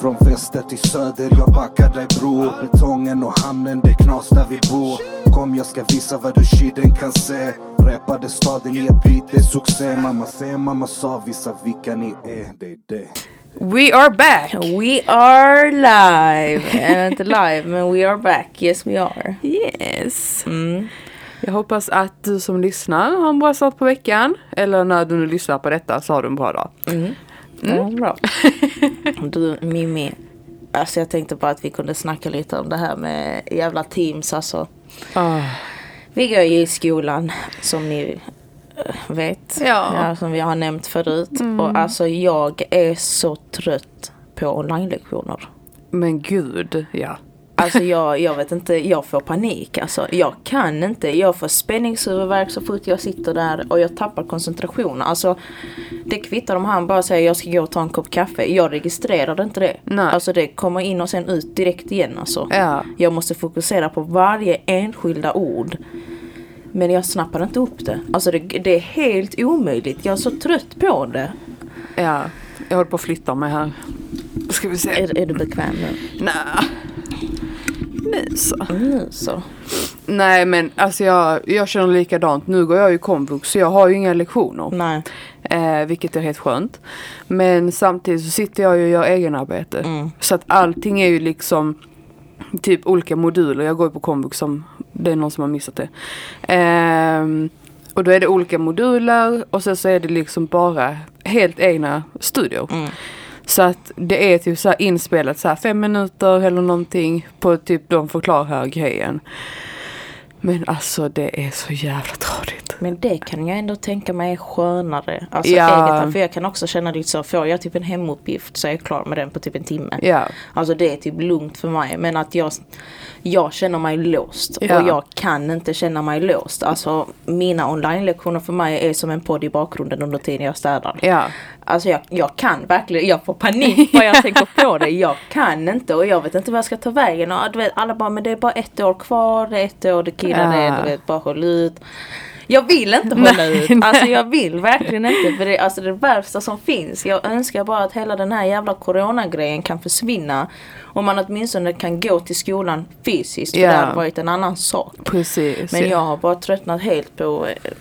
Från väster till söder, jag backar dig bror Betongen och hamnen, det knas där vi bor Kom jag ska visa vad du shiden kan se Rappade staden i ett beat, det är succé Mamma säger, mamma sa, visa vilka ni är, det är det We are back! We are live! Eller inte live, men we are back. Yes we are. Yes! Mm. Jag hoppas att du som lyssnar har en bra start på veckan. Eller när du nu lyssnar på detta så har du en bra dag. Mm. Ja, bra. Du Mimmi, alltså jag tänkte bara att vi kunde snacka lite om det här med jävla teams alltså. Ah. Vi går ju i skolan som ni eh, vet. Ja. som vi har nämnt förut. Och alltså jag är så trött på online-lektioner. Men gud, ja. Alltså jag, jag vet inte, jag får panik alltså. Jag kan inte, jag får spänningshuvudvärk så fort jag sitter där och jag tappar koncentration. Alltså det kvittar om han bara säger jag ska gå och ta en kopp kaffe. Jag registrerar inte det. Nej. Alltså det kommer in och sen ut direkt igen alltså. Ja. Jag måste fokusera på varje enskilda ord. Men jag snappar inte upp det. Alltså det, det är helt omöjligt. Jag är så trött på det. Ja, jag håller på att flytta mig här. Ska vi se. Är, är du bekväm nu? Nej. Nu så. Nej men alltså jag, jag känner likadant. Nu går jag ju komvux så jag har ju inga lektioner. Nej. Eh, vilket är helt skönt. Men samtidigt så sitter jag ju och gör egenarbete. Mm. Så att allting är ju liksom typ olika moduler. Jag går ju på komvux som det är någon som har missat det. Ehm, och då är det olika moduler och sen så är det liksom bara helt egna studier. Mm. Så att det är typ så här inspelat så här fem minuter eller någonting på typ de förklarar grejen. Men alltså det är så jävla tradigt. Men det kan jag ändå tänka mig är skönare. Alltså Ja. eget, för jag kan också känna lite så, får jag typ en hemuppgift så är jag klar med den på typ en timme. Ja. Alltså det är typ lugnt för mig. Men att jag, jag känner mig låst. Ja. Och jag kan inte känna mig låst. Alltså mina online-lektioner för mig är som en podd i bakgrunden under tiden jag städar. Ja. Alltså jag, jag kan verkligen, jag får panik när jag tänker på det. Jag kan inte och jag vet inte vad jag ska ta vägen. Och du vet, alla bara, men det är bara ett år kvar, det är ett år, det killar Ja. det, du vet, bara håll ut. Jag vill inte hålla Nej, ut. Alltså jag vill verkligen inte. För det är alltså det värsta som finns. Jag önskar bara att hela den här jävla coronagrejen kan försvinna. Och man åtminstone kan gå till skolan fysiskt. För Ja. det hade varit en annan sak. Precis. Men ja. jag har bara tröttnat helt på eh,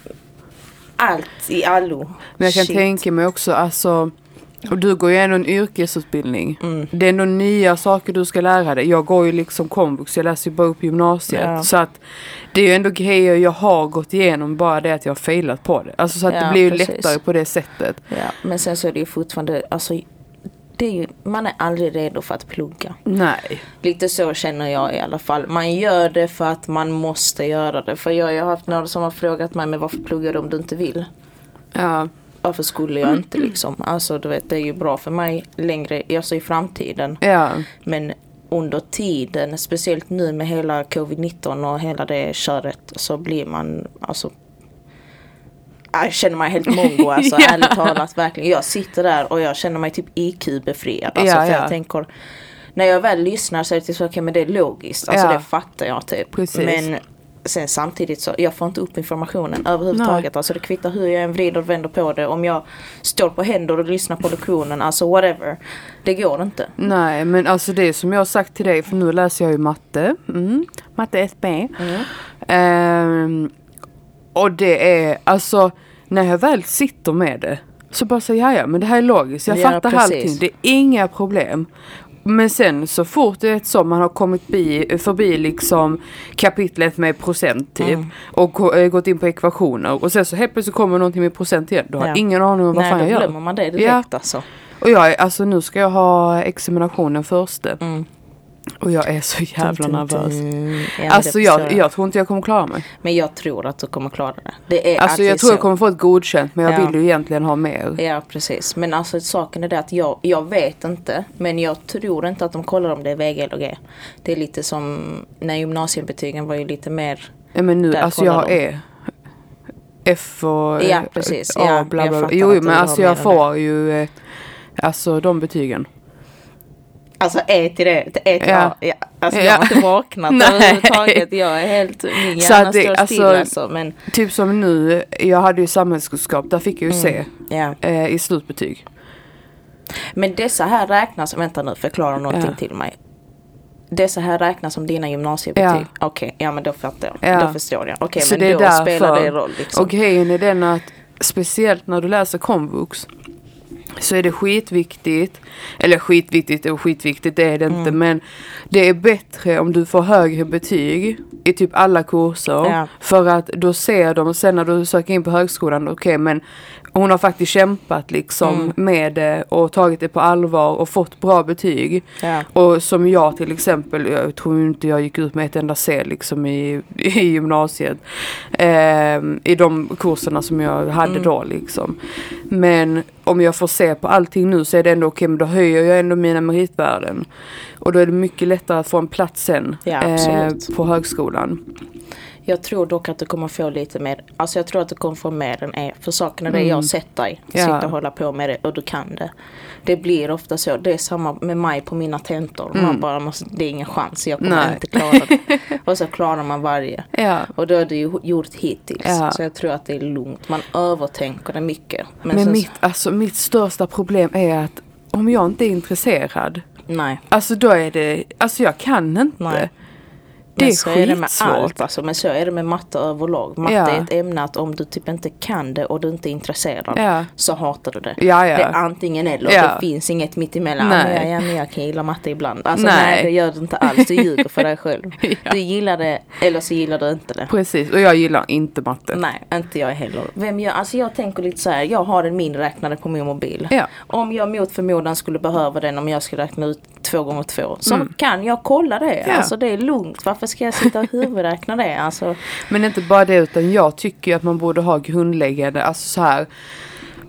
allt i allo. Men jag kan Shit. tänka mig också, alltså, och du går ju ändå en yrkesutbildning. Mm. Det är ändå nya saker du ska lära dig. Jag går ju liksom komvux, jag läser ju bara upp gymnasiet. Ja. Så att det är ju ändå grejer jag har gått igenom, bara det att jag har failat på det. Alltså så att Ja, det blir ju precis. lättare på det sättet. Ja, men sen så är det ju fortfarande, alltså det är ju, man är aldrig redo för att plugga. Nej. Lite så känner jag i alla fall. Man gör det för att man måste göra det. För jag, jag har haft några som har frågat mig, men varför pluggar du om du inte vill? Ja. Varför skulle jag inte liksom? Alltså du vet, det är ju bra för mig längre, alltså i framtiden. Ja. Men under tiden, speciellt nu med hela covid-19 och hela det köret, så blir man alltså jag känner mig helt mongo alltså, Ja. ärligt talat verkligen. Jag sitter där och jag känner mig typ IQ-befriad. Alltså, Ja, för ja. jag tänker, när jag väl lyssnar så är det typ så, okej men det är logiskt. Alltså Ja. det fattar jag typ. Precis. Men sen samtidigt så, jag får inte upp informationen överhuvudtaget. Alltså det kvittar hur jag än vrider och vänder på det. Om jag står på händer och lyssnar på lektionen, alltså whatever. Det går inte. Nej, men alltså det som jag har sagt till dig, för nu läser jag ju matte. Mm. Matte 1B. Ehm, och det är, alltså när jag väl sitter med det så bara säger jag ja men det här är logiskt, jag Ja, fattar precis. allting, det är inga problem. Men sen så fort det är så man har kommit bi, förbi liksom kapitlet med procent typ Mm. och eh, gått in på ekvationer och sen så helt plötsligt kommer någonting med procent igen. Du har Ja. ingen aning om vad Nej, fan då jag gör. glömmer man det direkt Ja. alltså. Och jag alltså nu ska jag ha examinationen första. Mm. Och jag är så jävla nervös. Ja, Alltså det jag, jag tror inte jag kommer klara mig. Men jag tror att du kommer klara det. Det är Alltså jag tror så. jag kommer få ett godkänt men jag Ja. vill ju egentligen ha mer. Ja precis. Men alltså saken är det att jag, jag vet inte. Men jag tror inte att de kollar om det är VG eller G. Det är lite som när gymnasiebetygen var ju lite mer. Ja, men nu, alltså jag de. är F och Ja, precis. A, Ja, bla, bla, bla. Jo men har alltså jag får ju eh, Alltså de betygen. Alltså E till det. till Ja. A. Ja. Alltså Ja. jag har inte vaknat överhuvudtaget. Jag är helt, min hjärna det- står still alltså- alltså. Men Typ som nu, jag hade ju samhällskunskap, där fick jag ju C ja. eh, i slutbetyg. Men dessa här räknas, vänta nu, förklara någonting Ja. till mig. Dessa här räknas som dina gymnasiebetyg? Okej, ja men då fattar jag. Ja. Då förstår jag. Okej, Så men det då därför. spelar det roll liksom. Och grejen är den att speciellt när du läser komvux så är det skitviktigt, eller skitviktigt och skitviktigt det är det inte Mm. men det är bättre om du får högre betyg i typ alla kurser Ja. för att då ser de sen när du söker in på högskolan, okej men hon har faktiskt kämpat liksom Mm. med det och tagit det på allvar och fått bra betyg. Ja. Och som jag till exempel, jag tror inte jag gick ut med ett enda C liksom i, i gymnasiet. Ehm, I de kurserna som jag hade Mm. då liksom. Men om jag får se på allting nu så är det ändå okej, men då höjer jag ändå mina meritvärden. Och då är det mycket lättare att få en plats sen Ja, eh, på högskolan. Jag tror dock att du kommer få lite mer, alltså jag tror att du kommer få mer än er. För saken är det, jag har sett dig Ja. sitta och hålla på med det och du kan det. Det blir ofta så, det är samma med mig på mina tentor. Man bara, måste, det är ingen chans, jag kommer Nej. inte klara det. och så klarar man varje. Ja. Och då är det ju gjort hittills. Ja. Så jag tror att det är lugnt. Man övertänker det mycket. Men, Men mitt, alltså, mitt största problem är att om jag inte är intresserad, Nej. alltså då är det, alltså jag kan inte. Nej. Det Men är så är det med skitsvårt. allt alltså. Men så är det med matte överlag. Matte Ja. är ett ämne att om du typ inte kan det och du inte är intresserad Ja. så hatar du det. Ja, ja. Det är antingen eller. Ja. Det finns inget mitt emellan. Nej. Nej. Ja, men jag kan gilla matte ibland. Alltså Nej. nej. det gör du inte alls. Du ljuger för dig själv. Ja. Du gillar det eller så gillar du inte det. Precis, och jag gillar inte matte. Nej, inte jag heller. Vem gör, alltså jag tänker lite så här, jag har en miniräknare på min mobil. Ja. Om jag mot förmodan skulle behöva den om jag skulle räkna ut två gånger två så Mm. kan jag kolla det. Ja. Alltså det är lugnt. Varför ska jag sitta och huvudräkna det? Alltså, Men inte bara det utan jag tycker att man borde ha grundläggande, alltså så här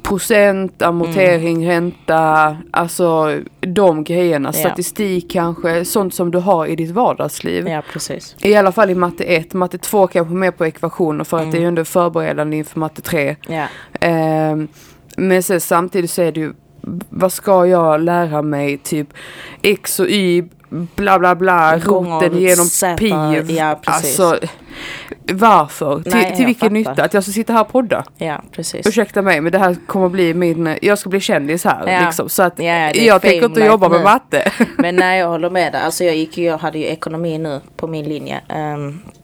procent, amortering, ränta, alltså de grejerna, statistik kanske, sånt som du har i ditt vardagsliv. ja precis. I alla fall i matte 1, matte 2 kanske mer på ekvationer för att det är ju ändå förberedande inför matte 3. Ja. Ehm, men sen samtidigt så är det ju, vad ska jag lära mig? Typ x och y, bla bla bla, Gånger roten genom Z, pi. ja, precis. Alltså, varför? Nej, till till vilken fattar. nytta? Att jag ska sitta här och podda? ja, precis. Ursäkta mig men det här kommer bli min, jag ska bli kändis här Ja. liksom. Så att Ja, jag tänker inte jobba med nu. matte. Men nej jag håller med dig. Alltså jag gick jag hade ju ekonomi nu på min linje. Och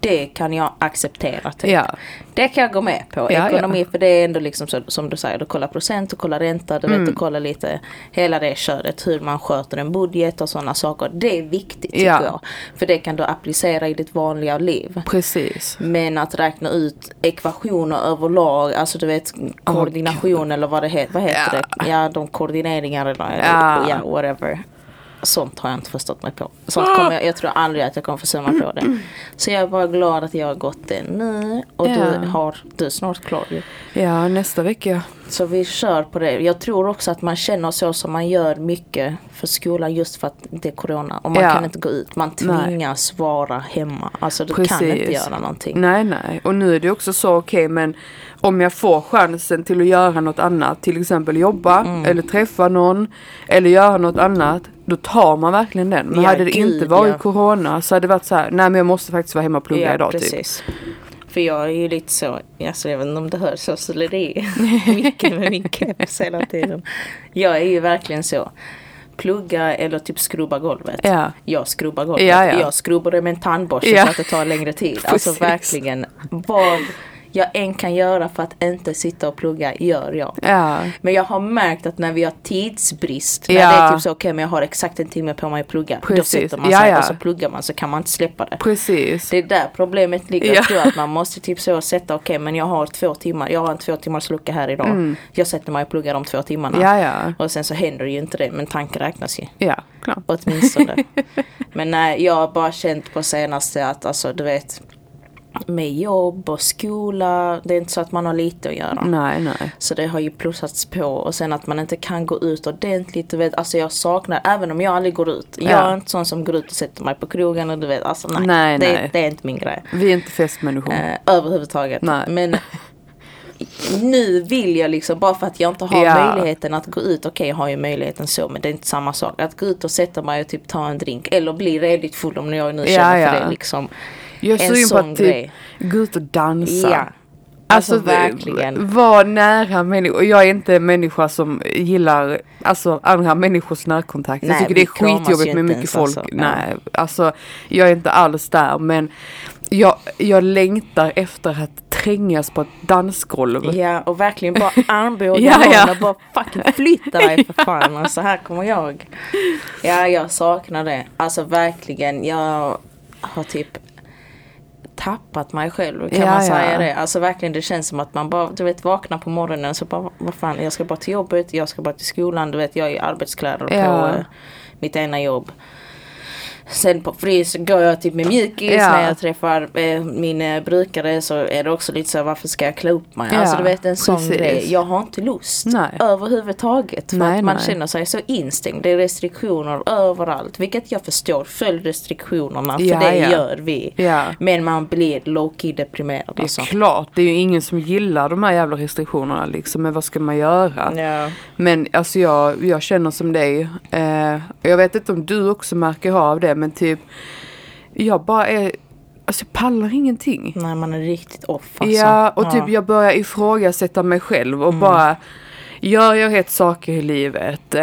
det kan jag acceptera. Typ. ja. Det kan jag gå med på. Ja, Ekonomi för det är ändå liksom så, som du säger, du kollar procent, du kollar ränta, du Mm. vet du kollar lite hela det köret, hur man sköter en budget och sådana saker. Det är viktigt tycker Ja. jag. För det kan du applicera i ditt vanliga liv. Precis. Men att räkna ut ekvationer överlag, alltså du vet koordination eller vad det heter, vad heter Ja. det? Ja, de koordineringar eller Ja. ja. whatever. Sånt har jag inte förstått mig på. Sånt kommer jag, jag tror aldrig att jag kommer förstå mig på det. Så jag är bara glad att jag har gått det nu. Och Ja. du, har, du är snart klar ju. Ja, nästa vecka. Så vi kör på det. Jag tror också att man känner så som man gör mycket för skolan just för att det är corona. Och man Ja. kan inte gå ut. Man Nej. tvingas vara hemma. Alltså du kan inte Precis. göra någonting. Nej, nej. Och nu är det också så okej, men om jag får chansen till att göra något annat, till exempel jobba Mm. eller träffa någon eller göra något annat, då tar man verkligen den. Men Ja, hade det gud, inte varit ja. corona så hade det varit så här, nej men jag måste faktiskt vara hemma och plugga idag typ. precis. För jag är ju lite så, alltså, jag vet inte om det hörs så, så det är mycket med min keps hela tiden. Jag är ju verkligen så. Plugga eller typ skrubba golvet. Ja. Jag skrubbar golvet. Ja, ja. Jag skrubbar det med en tandborste Ja. så att det tar längre tid. Alltså Precis. verkligen. Vad jag än kan göra för att inte sitta och plugga gör jag. Ja, Men jag har märkt att när vi har tidsbrist, när Ja. det är typ så okej men jag har exakt en timme på mig att plugga. Då Precis. sätter man Ja, ja. och så pluggar man så kan man inte släppa det. precis. Det är där problemet ligger. Ja. Jag att man måste typ så sätta, okej men jag har två timmar, jag har en två timmars lucka här idag. Jag sätter mig och pluggar de två timmarna. Mm. Ja, ja. Och sen så händer det ju inte det, men tanken räknas ju. Ja, klart. Åtminstone. men nej, jag har bara känt på senaste att alltså du vet med jobb och skola, det är inte så att man har lite att göra. Nej, nej. Så det har ju plussats på och sen att man inte kan gå ut ordentligt. Du vet, alltså jag saknar, även om jag aldrig går ut. Jag Ja. är inte sån som går ut och sätter mig på krogen och du vet, alltså nej. Nej, det, nej. det är inte min grej. Vi är inte festmänniskor. Eh, överhuvudtaget. Nej. Men nu vill jag liksom, bara för att jag inte har Ja. möjligheten att gå ut. Okej, jag har ju möjligheten så, men det är inte samma sak. Att gå ut och sätta mig och typ ta en drink. Eller bli redigt full om jag nu känner ja. för det liksom. Jag är en sugen på att typ gå ut och dansa. Ja. Alltså, Alltså, verkligen. Var nära människor. Jag är inte en människa som gillar alltså, andra människors närkontakt. Nej, jag tycker det är skitjobbigt med mycket ens, folk. alltså. Nej, alltså jag är inte alls där. Men jag, jag längtar efter att trängas på ett dansgolv. Ja och verkligen bara armbåga Ja, ja. och bara fucking flytta dig för fan. Alltså här kommer jag. Ja jag saknar det. Alltså verkligen. Jag har typ tappat mig själv kan Ja, man ja. säga det. Alltså verkligen det känns som att man bara du vet vaknar på morgonen så bara vad fan jag ska bara till jobbet, jag ska bara till skolan, du vet jag är i arbetskläder på Ja. eh, mitt ena jobb. Sen på frys går jag typ med mjukis Ja. när jag träffar eh, min eh, brukare så är det också lite så varför ska jag klä upp mig? Ja, alltså du vet en sån precis. grej. Jag har inte lust Nej. överhuvudtaget. För Nej, att man nej. känner sig så instängd. Det är restriktioner överallt. Vilket jag förstår. Följ restriktionerna för Ja, det ja. gör vi. Men man blir low-key deprimerad Det är alltså. klart, det är ju ingen som gillar de här jävla restriktionerna liksom. Men vad ska man göra? Men alltså jag, jag känner som dig. Eh, jag vet inte om du också märker av det men typ jag bara är, alltså jag pallar ingenting. Nej man är riktigt off alltså. Ja och typ Ja. Mm. jag börjar ifrågasätta mig själv och bara Gör jag rätt saker i livet? Eh,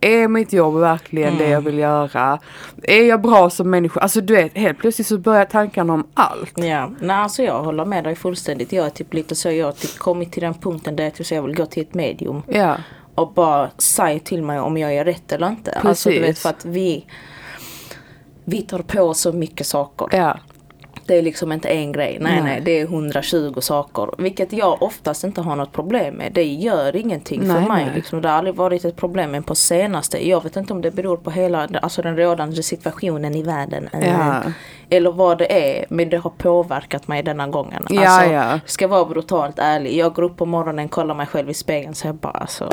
är mitt jobb verkligen det jag Mm. vill göra? Är jag bra som människa? Alltså du vet, helt plötsligt så börjar tankarna om allt. Ja, nej alltså jag håller med dig fullständigt. Jag är typ lite så, jag har typ kommit till den punkten där jag, typ, så jag vill gå till ett medium. Ja, och bara säg till mig om jag gör rätt eller inte. Alltså du vet Precis. för att vi vi tar på så mycket saker. ja, Det är liksom inte en grej. Nej, Nej. nej, det är 120 saker. Vilket jag oftast inte har något problem med. Det gör ingenting för Nej, mig. nej. Liksom. Det har aldrig varit ett problem. Men på senaste, jag vet inte om det beror på hela alltså den rådande situationen i världen. eller- Ja. Eller vad det är. Men det har påverkat mig denna gången. Ja, alltså, ja. Ska vara brutalt ärlig. Jag går upp på morgonen, kollar mig själv i spegeln. Så jag bara alltså.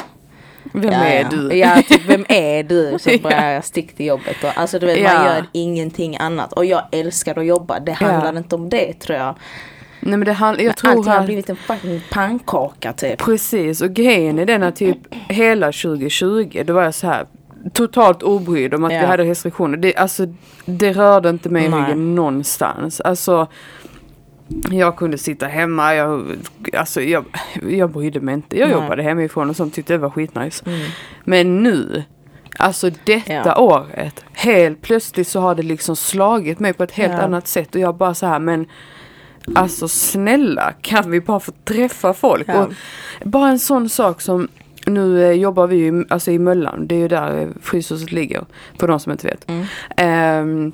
Vem ja, är du? Ja, typ vem är du? Så bara jag stick till jobbet. Och, alltså du vet man gör ingenting annat. Och jag älskar att jobba. Det handlar inte om det tror jag. Nej men det handlar, jag Allting tror har att blivit en fucking pannkaka typ. Precis, och grejen är den att typ hela 2020 då var jag så här totalt obrydd om att Ja. vi hade restriktioner. Det, alltså, det rörde inte mig i ryggen någonstans. Alltså, jag kunde sitta hemma, jag, alltså, jag, jag brydde mig inte. Jag Nej. jobbade hemifrån och sånt tyckte det var skitnice. Mm. Men nu, alltså detta Ja. året, helt plötsligt så har det liksom slagit mig på ett helt Ja. annat sätt och jag bara så här men Alltså snälla, kan vi bara få träffa folk? Ja. Och bara en sån sak som nu eh, jobbar vi ju alltså i Möllan, det är ju där eh, Fryshuset ligger, för de som inte vet. Mm. Ehm,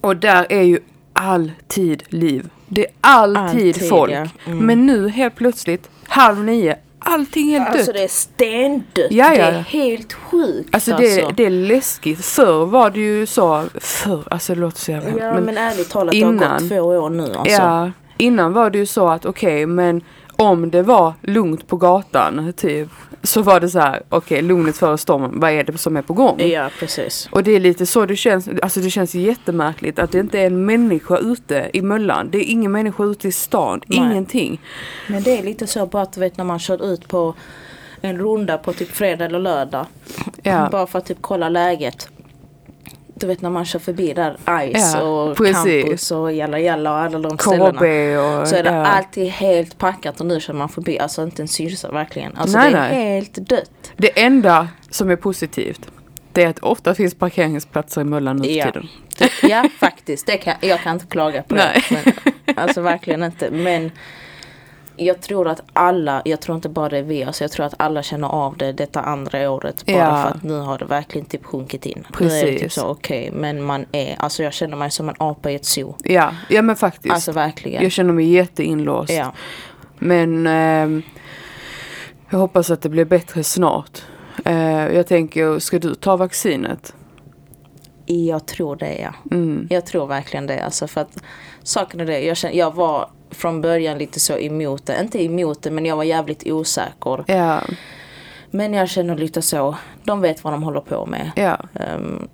och där är ju alltid liv. Det är alltid, Alltid, folk. ja. Mm. Men nu helt plötsligt, halv nio, allting helt Alltså dött. det är stendött. Ja, ja. Det är helt sjukt Alltså det, det är läskigt. Förr var det ju så, förr, alltså det låter så jävla Ja men, ärligt talat det har innan- gått två år nu alltså. Ja, innan var det ju så att okej, men om det var lugnt på gatan, typ, så var det så här, okej, lugnet före stormen, vad är det som är på gång? Ja precis. Och det är lite så det känns, alltså det känns jättemärkligt att det inte är en människa ute i Möllan. Det är ingen människa ute i stan, Nej. ingenting. Men det är lite så bara att du vet när man kör ut på en runda på typ fredag eller lördag. Ja. Bara för att typ kolla läget. Du vet när man kör förbi där Ice Ja, och precis. Campus och Jalla Jalla och alla de ställena. Och... Så är det ja. alltid helt packat och nu kör man förbi. Alltså inte en syrsa verkligen. Alltså Nej, det är nej. helt dött. Det enda som är positivt, det är att ofta finns parkeringsplatser i Möllan nu Ja. tiden. Ja faktiskt, det kan, jag kan inte klaga på Nej. det. Men, alltså verkligen inte. Men jag tror att alla, jag tror inte bara det är vi, alltså jag tror att alla känner av det detta andra året. Bara Ja. för att nu har det verkligen typ sjunkit in. Nu är det typ Precis. så okej, men man är, alltså jag känner mig som en apa i ett zoo. Ja, ja men faktiskt. Alltså verkligen. Jag känner mig jätteinlåst. Ja. Men ehm, jag hoppas att det blir bättre snart. Eh, jag tänker, ska du ta vaccinet? Jag tror det ja. Mm. Jag tror verkligen det. Alltså för att saken är det, jag, känner, jag var från början lite så emot det. Inte emot det men jag var jävligt osäker. Ja, Men jag känner lite så, de vet vad de håller på med. ja. Um,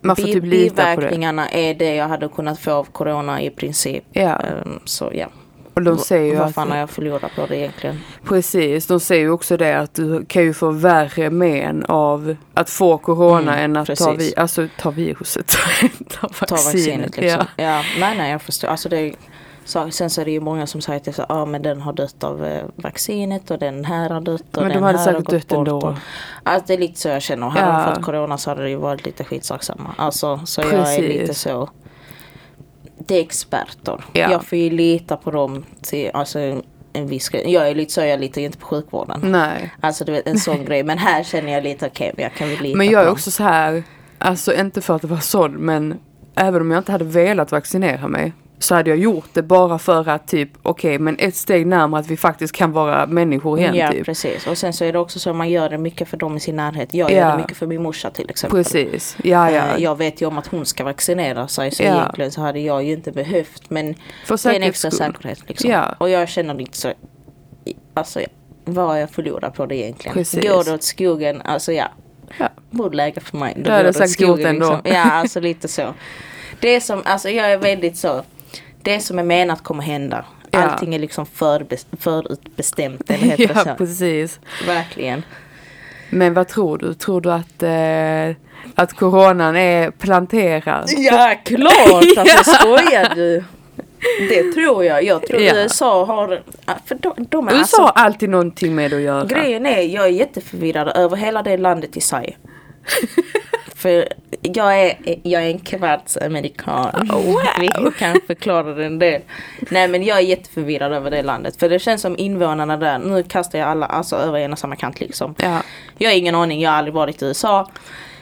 Man får typ lita på det. biverkningarna är det jag hade kunnat få av corona i princip. Ja, Ehm, så ja, och de säger ju vad fan har jag förlorat på det egentligen? precis, de säger ju också det att du kan ju få värre men av att få corona Mm, än att ta, vi, alltså, ta viruset. ta Ta vaccinet liksom. Ja. Ja. nej nej jag förstår. Alltså det Så, sen så är det ju många som säger att ah, men den har dött av eh, vaccinet och den här har dött och Men de den hade här säkert dött bort. ändå. Och, alltså det är lite så jag känner. Hade Ja. de fått corona så hade det ju varit lite skitsamma. Alltså så jag är Precis. lite så. Det är experter. Ja. Jag får ju lita på dem till alltså, en viss grej. Jag är lite så, jag litar ju inte på sjukvården. Nej. Alltså du vet en sån grej. Men här känner jag lite okej, men jag kan väl lita Men jag är också så här, alltså inte för att det var sån, men även om jag inte hade velat vaccinera mig så hade jag gjort det bara för att typ, okej, men ett steg närmare att vi faktiskt kan vara människor igen Ja typ. precis. Och sen så är det också så att man gör det mycket för dem i sin närhet. Jag gör Ja. det mycket för min morsa till exempel. Precis, ja ja. Eh, Jag vet ju om att hon ska vaccinera sig så Ja. egentligen så hade jag ju inte behövt. Men För det är en extra skull. säkerhet liksom. Ja. Och jag känner lite så. Alltså vad har jag förlorat på det egentligen? Precis. Går det åt skogen? Alltså ja. Ja. Borde läge för mig. Då Det hade går jag åt skogen. Liksom. Ja alltså lite så. Det är som, alltså jag är väldigt så. Det som är menat kommer hända. Ja. Allting är liksom förbes- förutbestämt. Eller heter ja, det så? precis. Verkligen. Men vad tror du? Tror du att, eh, att coronan är planterad? Ja, klart! Alltså skojar du? Det tror jag. Jag tror Ja. USA har... För de, de är USA alltså, har alltid någonting med att göra. Grejen är, jag är jätteförvirrad över hela det landet i sig. För jag är, jag är en kvarts amerikan. Vi kan förklara det en del. Nej men jag är jätteförvirrad över det landet. För det känns som invånarna där, nu kastar jag alla alltså, över en och samma kant liksom. Ja. Jag har ingen aning, jag har aldrig varit i USA.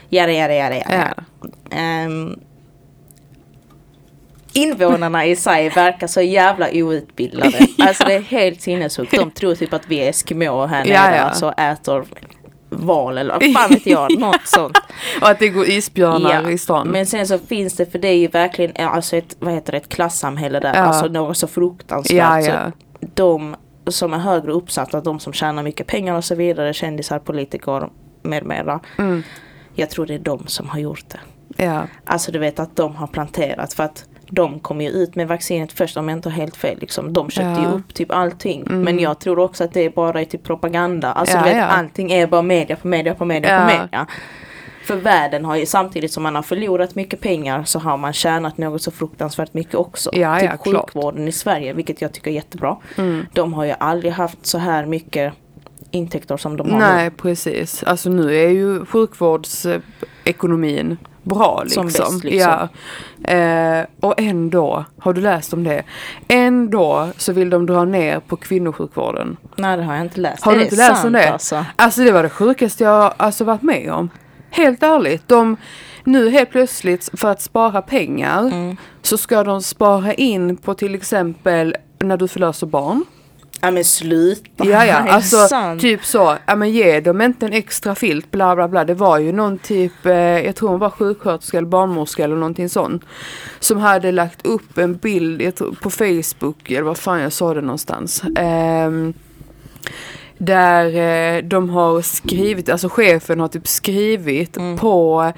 Jada, jada, jada, jada. Ja. Ehm, invånarna i sig verkar så jävla outbildade. Alltså det är helt sinnessjukt. De tror typ att vi är Eskimo här nere. Ja, ja. Alltså äter val eller vad fan vet jag. Något sånt. Och att det går isbjörnar i stan. Men sen så finns det för det är ju verkligen eh, alltså ett, vad heter det, ett klassamhälle där. Ja. Alltså något så fruktansvärt. Ja, Så ja. de som är högre uppsatta, de som tjänar mycket pengar och så vidare, kändisar, politiker med mera. Mm. Jag tror det är de som har gjort det. Ja. Alltså du vet att de har planterat för att de kom ju ut med vaccinet först om jag inte har helt fel. Liksom. De köpte Ja. ju upp typ allting. Mm. Men jag tror också att det är bara är typ propaganda. Alltså Ja, vet ja. allting är bara media på media på media Ja. på media. För världen har ju samtidigt som man har förlorat mycket pengar så har man tjänat något så fruktansvärt mycket också. Ja, typ ja, klart. sjukvården i Sverige vilket jag tycker är jättebra. Mm. De har ju aldrig haft så här mycket intäkter som de har nu. Nej precis. Alltså nu är ju sjukvårdsekonomin bra Som liksom. bäst, liksom. Ja. Eh, och ändå, har du läst om det? Ändå så vill de dra ner på kvinnosjukvården. Nej det har jag inte läst. Har är du inte läst om det? Alltså? Alltså det var det sjukaste jag alltså varit med om. Helt ärligt. De, nu helt plötsligt för att spara pengar Mm. så ska de spara in på till exempel när du förlöser barn. Ja men sluta. Ja ja, alltså typ så. Ja men ge dem inte en extra filt bla bla bla. Det var ju någon typ, eh, jag tror hon var sjuksköterska eller barnmorska eller någonting sånt. Som hade lagt upp en bild tror, på Facebook eller vad fan jag sa det någonstans. Ehm, där eh, de har skrivit, alltså chefen har typ skrivit Mm. på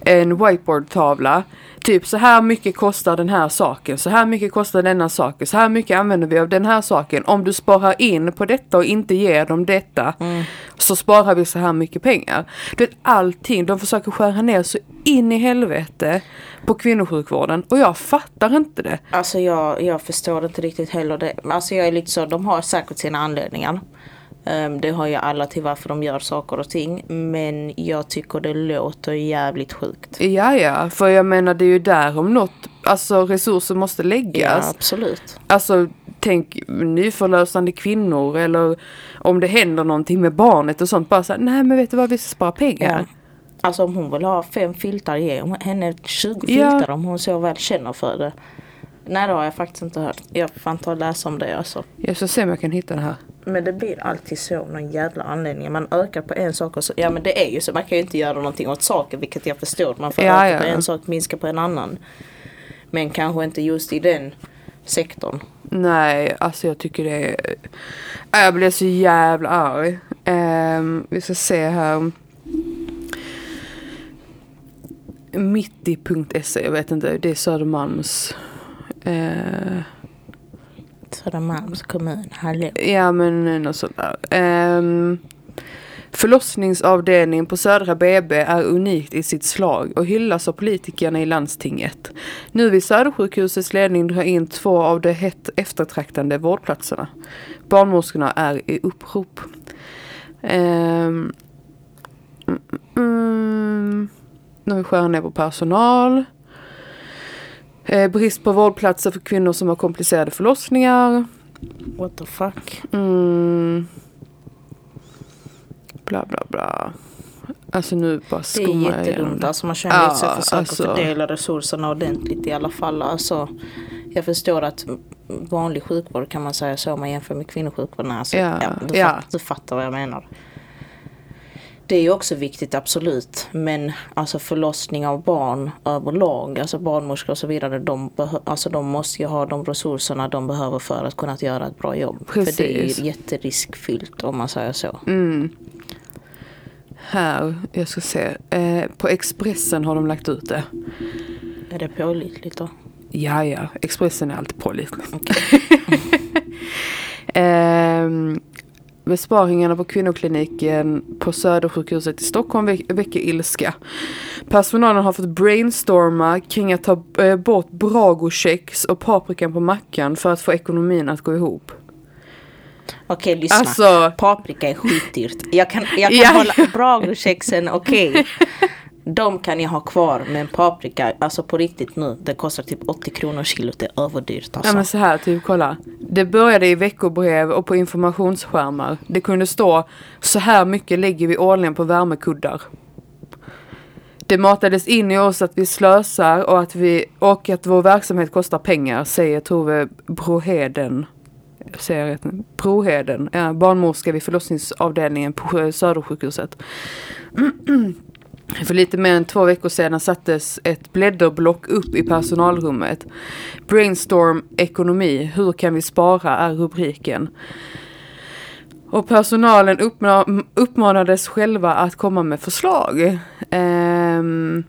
en whiteboardtavla. Typ så här mycket kostar den här saken, så här mycket kostar denna saken, så här mycket använder vi av den här saken. Om du sparar in på detta och inte ger dem detta Mm. så sparar vi så här mycket pengar. Du vet allting, de försöker skära ner så in i helvete på kvinnosjukvården och jag fattar inte det. Alltså jag, jag förstår inte riktigt heller det. Alltså jag är lite så, de har säkert sina anledningar. Ehm, det har ju alla till varför de gör saker och ting. Men jag tycker det låter jävligt sjukt. Ja ja, för jag menar det är ju där om något, alltså resurser måste Ja läggas. absolut. Alltså tänk nyförlösande kvinnor eller om det händer någonting med barnet och sånt. Bara så här, nej men vet du vad vi ska spara pengar. Ja. Alltså om hon vill ha fem filtar, ge henne 20 Ja. filtar om hon så väl känner för det. Nej det har jag faktiskt inte hört. Jag får fan ta och läsa om det alltså. Jag ska se om jag kan hitta det här. Men det blir alltid så av någon jävla anledning. Man ökar på en sak och så, ja men det är ju så. Man kan ju inte göra någonting åt saker vilket jag förstår. Man får Ja, öka ja. på en sak minska på en annan. Men kanske inte just i den sektorn. Nej, alltså jag tycker det är... Jag blir så jävla arg. Ehm, vi ska se här. Mitti.se, jag vet inte, det är Södermalms. Uh, Södermalms kommun, hallå. ja men eh, något sånt där. Ehm, um, Förlossningsavdelningen på Södra BB är unikt i sitt slag och hyllas av politikerna i landstinget. Nu vill Södersjukhusets ledning dra in två av de hett eftertraktande vårdplatserna. Barnmorskorna är i upprop. Um, mm, nu har vi skär ner på personal. Eh, brist på vårdplatser för kvinnor som har komplicerade förlossningar. What the fuck? Mm. Bla bla bla. Alltså nu bara Det är skummar jag jättedumt. igenom. Alltså man känner Ja, lite så försöka alltså. fördela resurserna ordentligt i alla fall. Alltså, jag förstår att vanlig sjukvård kan man säga så om man jämför med kvinnosjukvården. Alltså, Ja, ja, du, ja. Fattar, du fattar vad jag menar. Det är också viktigt absolut. Men alltså förlossning av barn överlag, alltså barnmorskor och så vidare. De, alltså, de måste ju ha de resurserna de behöver för att kunna göra ett bra jobb. För det är Precis. ju jätteriskfyllt om man säger så. Mm. Här, jag ska se. Eh, på Expressen har de lagt ut det. Är det pålitligt då? Ja, ja. Expressen är alltid pålitlig. Ehm, besparingarna på kvinnokliniken på Södersjukhuset i Stockholm väck- väcker ilska. Personalen har fått brainstorma kring att ta eh, bort Bragokex och paprikan på mackan för att få ekonomin att gå ihop. Okej, lyssna. Alltså, Paprika är skitdyrt. Jag kan, jag kan Ja. hålla Bragokexen, okej. De kan jag ha kvar men paprika, alltså på riktigt nu, det kostar typ 80 kronor kilot. Det är överdyrt alltså. Ja men så här, typ kolla. Det började i veckobrev och på informationsskärmar. Det kunde stå så här mycket lägger vi årligen på värmekuddar. Det matades in i oss att vi slösar och att, vi, och att vår verksamhet kostar pengar, säger Tove Broheden. Säger jag rätt nu? Broheden, ja, barnmorska vid förlossningsavdelningen på Södersjukhuset. För lite mer än två veckor sedan sattes ett blädderblock upp i personalrummet. Brainstorm ekonomi, hur kan vi spara är rubriken. Och personalen uppmanades själva att komma med förslag. Um,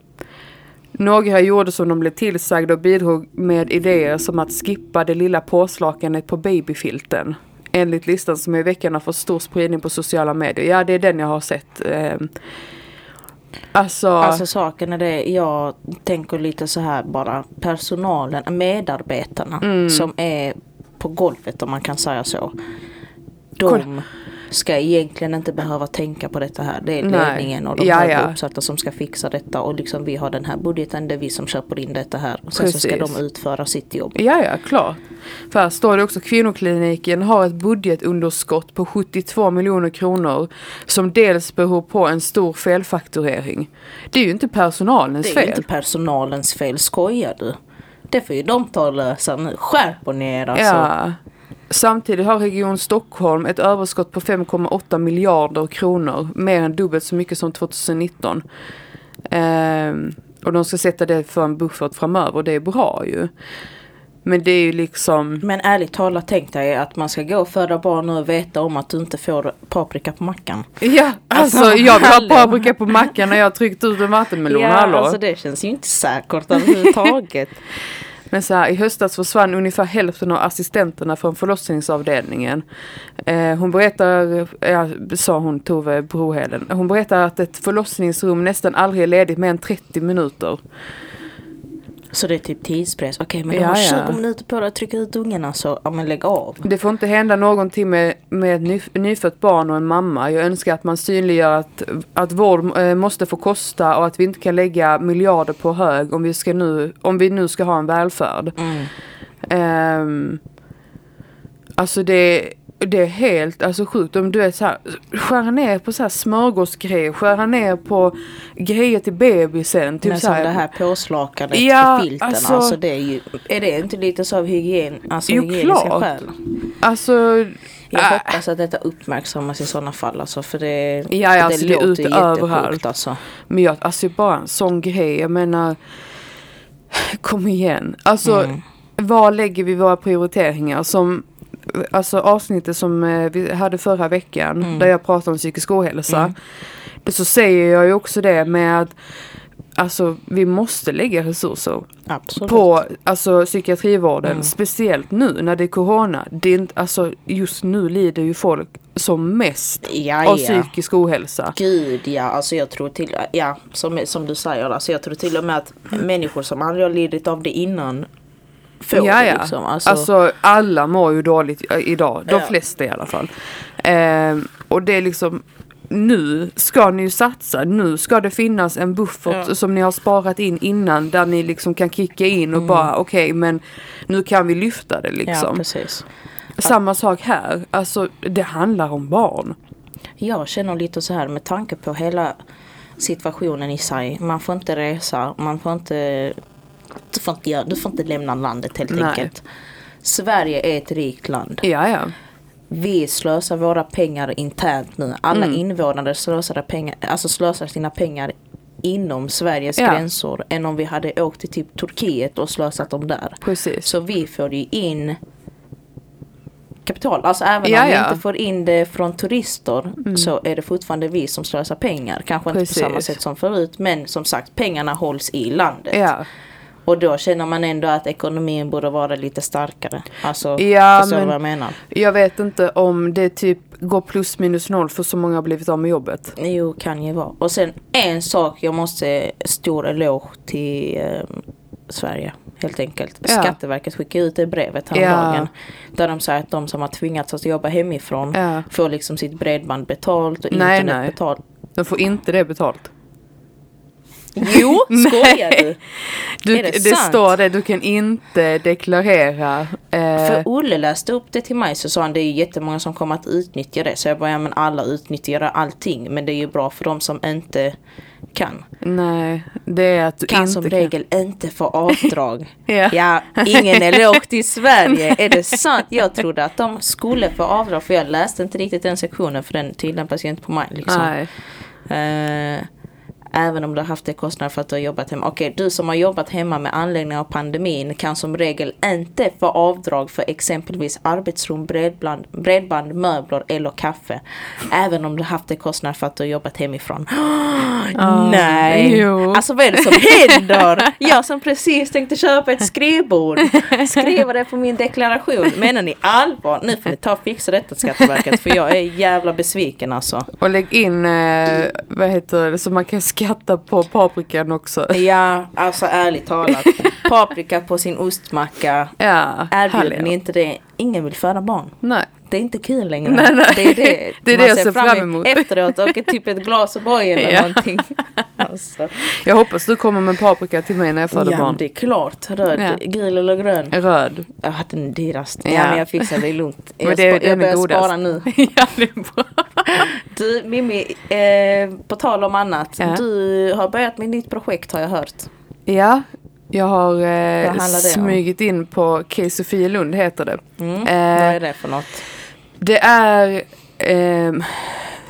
några gjorde som de blev tillsagda och bidrog med idéer som att skippa det lilla påslakanet på babyfilten. Enligt listan som i veckan har fått stor spridning på sociala medier. Ja, det är den jag har sett. Um, alltså, Alltså saken är det, jag tänker lite så här bara, personalen, medarbetarna Mm. som är på golvet om man kan säga så. Kolla. Ska egentligen inte behöva tänka på detta här. Det är Nej. ledningen och de Ja, högre ja. uppsatta som ska fixa detta och liksom vi har den här budgeten, det är vi som köper in detta här. Och sen så ska de utföra sitt jobb. Ja, ja, klart. För här står det också kvinnokliniken har ett budgetunderskott på 72 miljoner kronor som dels beror på en stor felfakturering. Det är ju inte personalens Det är fel. inte personalens fel, skojar du? Det får ju de ta och lösa nu. Skärp ner alltså. Ja. Samtidigt har Region Stockholm ett överskott på 5,8 miljarder kronor. Mer än dubbelt så mycket som 2019. Ehm, och de ska sätta det för en buffert framöver det är bra ju. Men det är ju liksom... Men ärligt talat tänk dig att man ska gå och föda barn nu och veta om att du inte får paprika på mackan. Ja, alltså Alltså, jag vill ha paprika på mackan när jag har tryckt ut en vattenmelon. hallå. alltså det känns ju inte säkert överhuvudtaget. Men så här, i höstas försvann ungefär hälften av assistenterna från förlossningsavdelningen. Eh, hon berättar, ja, sa hon Tove Broheden, hon berättar att ett förlossningsrum nästan aldrig är ledigt mer än 30 minuter. Så det är typ tidspress. Okej men du Ja, har ja. 20 minuter på dig att trycka ut ungen alltså. Ja men lägg av. Det får inte hända någonting med, med ett ny, nyfött barn och en mamma. Jag önskar att man synliggör att, att vård eh, måste få kosta och att vi inte kan lägga miljarder på hög om vi, ska nu, om vi nu ska ha en välfärd. Mm. Ehm, alltså det, det är helt alltså sjukt. Om du är så här, skära ner på så här smörgåsgrejer, skära ner på grejer till bebisen. Typ men så här, det här påslakanet Ja, filten. alltså- Alltså, det är ju. Är det inte lite så av hygien, alltså Jo, hygieniska klart. skäl? Alltså, Jag äh, hoppas att detta uppmärksammas i sådana fall alltså. För det, Ja, alltså, det är låter överallt. jättesjukt alltså. men jag, alltså bara en sån grej. Jag menar, kom igen. Alltså, Mm. var lägger vi våra prioriteringar? Som, alltså avsnittet som eh, vi hade förra veckan, Mm. där jag pratade om psykisk ohälsa. Mm. Så säger jag ju också det med att Alltså vi måste lägga resurser Absolut. på alltså, psykiatrivården. Mm. Speciellt nu när det är corona. Det är inte, alltså, just nu lider ju folk som mest Ja, av psykisk ohälsa. Gud ja, alltså jag tror till, ja som, som du säger, alltså jag tror till och med att människor som aldrig har lidit av det innan får Ja, ja. liksom. Alltså, Alltså, alla mår ju dåligt eh, idag. De Ja. flesta i alla fall. Ehm, och det är liksom nu ska ni ju satsa, nu ska det finnas en buffert Ja. som ni har sparat in innan där ni liksom kan kicka in och Mm. bara okej men nu kan vi lyfta det ja, liksom. precis. Samma sak här, alltså det handlar om barn. Jag känner lite så här med tanke på hela situationen i sig. Man får inte resa, man får inte, du får inte, göra- du får inte lämna landet helt Nej. enkelt. Sverige är ett rikt land. Ja ja. Vi slösar våra pengar internt nu. Alla Mm. invånare slösar, pengar, alltså slösar sina pengar inom Sveriges Ja. gränser än om vi hade åkt till typ Turkiet och slösat dem där. Precis. Så vi får ju in kapital. Alltså även Ja, om vi ja. inte får in det från turister Mm. så är det fortfarande vi som slösar pengar. Kanske inte på Precis. samma sätt som förut men som sagt pengarna hålls i landet. Ja. Och då känner man ändå att ekonomin borde vara lite starkare. Alltså, Ja, förstår du vad jag menar? Jag vet inte om det typ går plus minus noll för så många har blivit av med jobbet. Jo, kan ju vara. Och sen en sak jag måste stor eloge till eh, Sverige. Helt enkelt. Ja. Skatteverket skickade ut det brevet häromdagen. Där de säger att de som har tvingats att jobba hemifrån Ja. får liksom sitt bredband betalt och Nej, internet nej. betalt. De får inte det betalt. Jo, skojar du? Du, Är det det sant? står det, du kan inte deklarera. Eh, För Olle läste upp det till mig så sa han det är jättemånga som kommer att utnyttja det. Så jag bara, ja men alla utnyttjar allting. Men det är ju bra för de som inte kan. nej, det är att du Kan inte som regel inte få avdrag. Ja. Ja, ingen eloge till Sverige. Är det sant? Jag trodde att de skulle få avdrag för jag läste inte riktigt den sektionen för den tillämpas ju inte på mig. Liksom. Nej. Eh, även om du har haft det kostnader för att du har jobbat hemma. Okej, du som har jobbat hemma med anledning av pandemin kan som regel inte få avdrag för exempelvis arbetsrum, bredband, bredband möbler eller kaffe. Även om du har haft det kostnader för att du har jobbat hemifrån. Ah, Nej! jo. Alltså vad är det som händer? Jag som precis tänkte köpa ett skrivbord. Skriva det på min deklaration. Menar ni allvar? Nu får ni ta och fixa detta Skatteverket för jag är jävla besviken alltså. Och lägg in, eh, vad heter det, så man kan skatta på paprikan också. Ja, alltså ärligt talat. Paprika på sin ostmacka. Ja, Erbjuder ni inte det? Ingen vill föda barn. Nej. Det är inte kul längre. Nej, nej. Det är det, Det är det jag ser fram emot. Efteråt och typ ett glas O'boy eller Ja. någonting. Alltså. Jag hoppas du kommer med paprika till mig när jag föder Ja, barn. det är klart. Röd, Ja. gul eller grön. Röd. Jag hade den dyraste. Ja. Ja. men jag fixar det lugnt. Men Jag, det är jag börjar godast. spara nu. ja, det är bra. Du Mimmi, eh, på tal om annat. Ja. Du har börjat med ditt projekt har jag hört. Ja, jag har eh, smugit in på K. Sofielund heter det. Mm. Eh, Vad är det för något? Det är, ehm,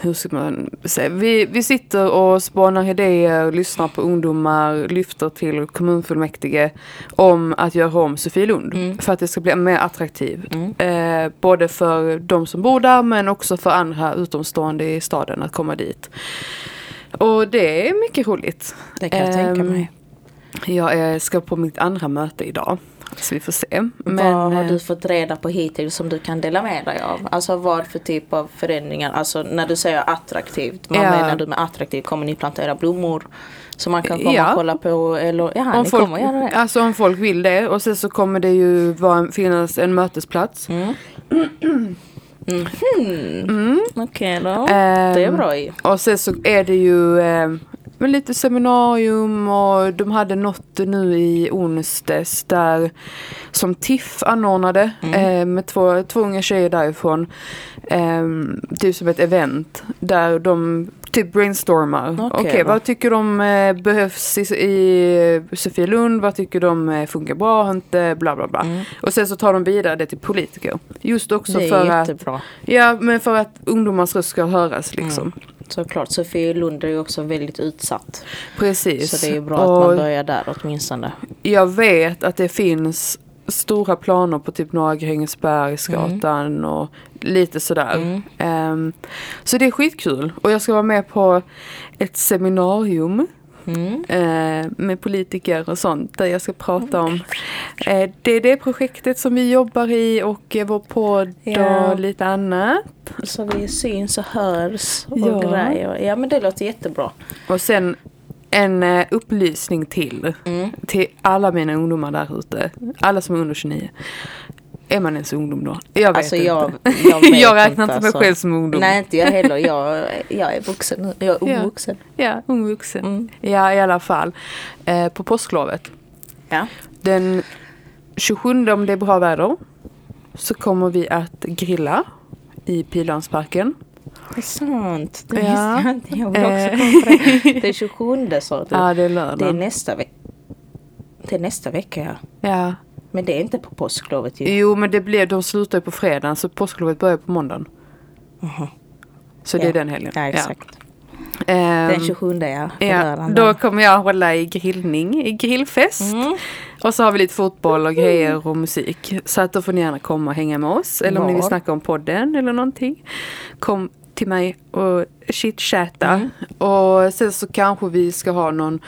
hur ska man säga, vi, vi sitter och spånar idéer, lyssnar på ungdomar, lyfter till kommunfullmäktige om att göra om Sofielund Mm. för att det ska bli mer attraktivt. Mm. Eh, både för de som bor där men också för andra utomstående i staden att komma dit. Och det är mycket roligt. Det kan jag tänka Ehm, Jag ska på mitt andra möte idag. Så vi får se. vad har eh, du fått reda på hittills som du kan dela med dig av? Alltså vad för typ av förändringar? Alltså när du säger attraktivt, vad Ja. menar du med attraktivt? Kommer ni plantera blommor? Som man kan komma Ja. och kolla på eller ja, om ni folk, kommer göra det? Alltså om folk vill det. Och sen så kommer det ju vara, finnas en mötesplats. Mm. Mhm. Mm. Okej då. Ehm, det är bra ju. Och sen så är det ju eh, men lite seminarium och de hade något nu i onsdags där som TIFF anordnade Mm. eh, med två, två unga tjejer därifrån. Eh, typ som ett event där de typ brainstormar. Okej, Okej då. vad tycker de eh, behövs i, i Sofielund? Vad tycker de eh, funkar bra? Inte bla bla bla. Mm. Och sen så tar de vidare det till politiker. Just också för att. Ja, men för att ungdomars röst ska höras liksom. Såklart. Sofie Lund är ju också väldigt utsatt. Precis. Så det är ju bra och att man börjar där åtminstone. Jag vet att det finns stora planer på typ Norra Grängesbergsgatan och lite sådär. Mm. Ehm, så det är skitkul. Och jag ska vara med på ett seminarium Mm. eh, med politiker och sånt där jag ska prata om. Eh, det är det projektet som vi jobbar i och eh, vår podd Ja. och lite annat. Så vi syns och hörs och Ja. grejer. Ja men det låter jättebra. Och sen en upplysning till. Mm. Till alla mina ungdomar där ute. Alla som är under 29. Är man ens ungdom då? Jag vet Alltså inte. jag, jag, jag räknar inte mig alltså. själv som ungdom. Nej inte jag heller. Jag, jag är vuxen nu. Jag är ung Ja. vuxen. Ja, ung vuxen. Mm. Ja, i alla fall. Eh, på påsklovet. Ja. Den 27 om det är bra väder så kommer vi att grilla i Pildammsparken. Det är sant. Det Ja. jag inte. Jag vill också Eh. komma på det. Är 27 sa du. Ja, det är Det är lördag. nästa vecka. Det är nästa vecka ja. Ja. Men det är inte på påsklovet ju. Jo, men det blir, de slutar ju på fredagen så påsklovet börjar på måndagen. Så det Ja. är den helgen. Ja exakt. Ehm, Den 27 ja. Ja, då kommer jag hålla i grillning, i grillfest. Mm. Och så har vi lite fotboll och grejer och musik. Så att då får ni gärna komma och hänga med oss. Eller om ni vill snacka om podden eller någonting. Kom till mig och chitchatta. Mm. Och sen så kanske vi ska ha någon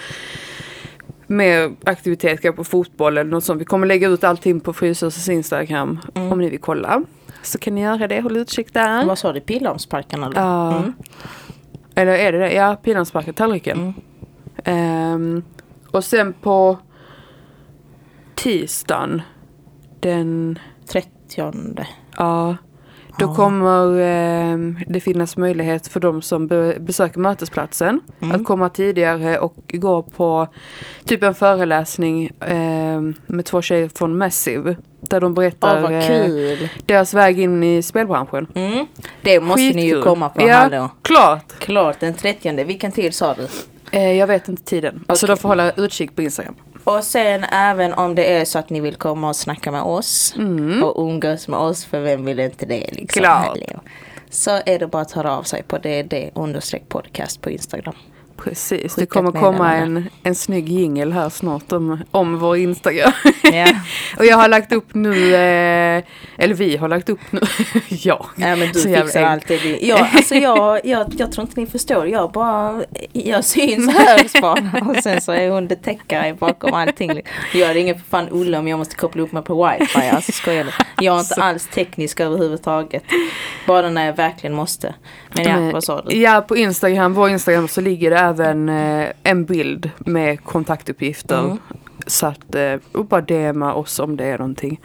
mer aktivitet, kanske på fotboll eller något sånt. Vi kommer lägga ut allting på Fryshusets Instagram Mm. om ni vill kolla. Så kan ni göra det, håll utkik där. Vad sa du? Pildammsparken eller? Ja. Mm. Eller är det det? Ja, Pildammsparken, tallriken. Mm. Ehm, och sen på tisdagen, den, 30. ja, då Ja. kommer ehm, det finnas möjlighet för de som be- besöker mötesplatsen Mm. att komma tidigare och gå på typ en föreläsning ehm, med två tjejer från Massive. Där de berättar vad eh, deras väg in i spelbranschen. Mm. Det måste ni ju Skitkul. komma på. Ja, Hallå. klart. Klart den 30. Vilken tid sa du? Eh, jag vet inte tiden. Så Okej. de får hålla utkik på Instagram. Och sen även om det är så att ni vill komma och snacka med oss Mm. och umgås med oss, för vem vill inte det? Liksom, Klart. Så är det bara att höra av sig på det, det understreck podcast på Instagram. Precis, det kommer komma en, en snygg jingel här snart om, om vår Instagram. Ja, och jag har lagt upp nu, eh, eller vi har lagt upp nu, ja. ja men du Så fixar alltid det. Ja, alltså jag, jag, jag tror inte ni förstår. Jag bara, jag syns här. Och sen så är hon detäckare bakom allting. Jag ringer för fan Olle om jag måste koppla upp mig på wifi. Alltså skojar du? Jag är inte alls teknisk överhuvudtaget. Bara när jag verkligen måste. Men ja, vad sa du? Ja, på Instagram, vår Instagram så ligger det även eh, en bild med kontaktuppgifter. Mm. Så att, eh, och bara DMa oss om det är någonting.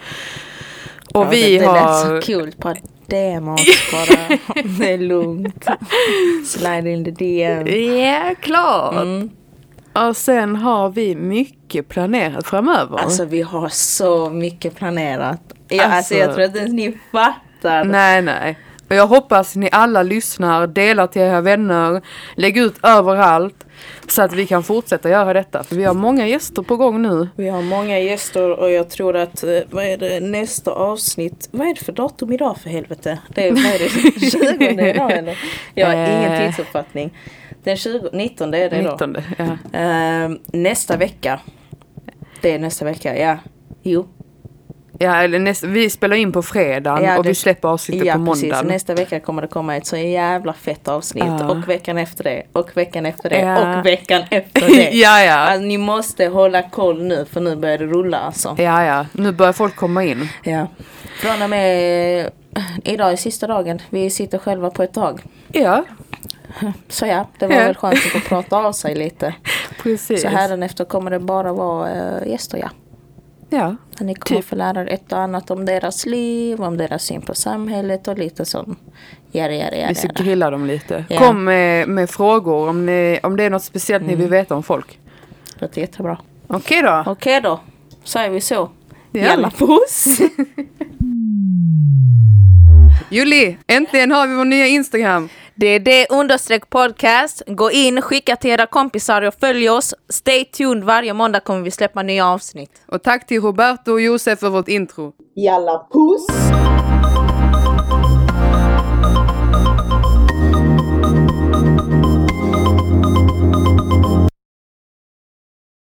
Och Ja, vi det, det har... lät så kul. Bara demo bara. Det är lugnt. Slide in the DM. Ja, klart. Mm. Och sen har vi mycket planerat framöver. Alltså vi har så mycket planerat. Ja, alltså, Alltså- jag tror inte ens ni fattar. Nej, nej. Och jag hoppas ni alla lyssnar, delar till era vänner, lägg ut överallt. Så att vi kan fortsätta göra detta. För vi har många gäster på gång nu. Vi har många gäster och jag tror att, eh, vad är det, nästa avsnitt, vad är det för datum idag för helvete? Det är, vad är det, 20 idag eller? Jag har ingen Eh. tidsuppfattning. Den 20, 19 är det idag. 19. Ja. Eh, nästa vecka. Det är nästa vecka, ja. Jo. Ja, eller nästa, vi spelar in på fredagen Ja, och vi släpper avsnittet Ja på precis, måndagen. nästa vecka kommer det komma ett så jävla fett avsnitt. Ja. Och veckan efter det, och veckan efter det, Ja. och veckan efter det. ja, ja. Alltså, ni måste hålla koll nu för nu börjar det rulla alltså. Ja, ja. Nu börjar folk komma in. Ja. Från och med idag är sista dagen. Vi sitter själva på ett tag. Ja, Så ja, det var Ja. väl skönt att få prata av sig lite. precis. Så hädanefter kommer det bara vara äh, gäster ja. Ja, Så ni kommer Typ. få lära er ett och annat om deras liv, om deras syn på samhället och lite sån. Jada, jada, jada, vi ska grilla dem lite. Ja. Kom med, med frågor om, ni, om det är något speciellt ni vill veta om folk. Låter jättebra. Okej då. Okej då, säger vi så. Det gör Jalla puss! Julie, äntligen har vi vår nya Instagram. Det är det understreck podcast. Gå in, skicka till era kompisar och följ oss. Stay tuned, varje måndag kommer vi släppa nya avsnitt. Och tack till Roberto och Josef för vårt intro. Jalla puss!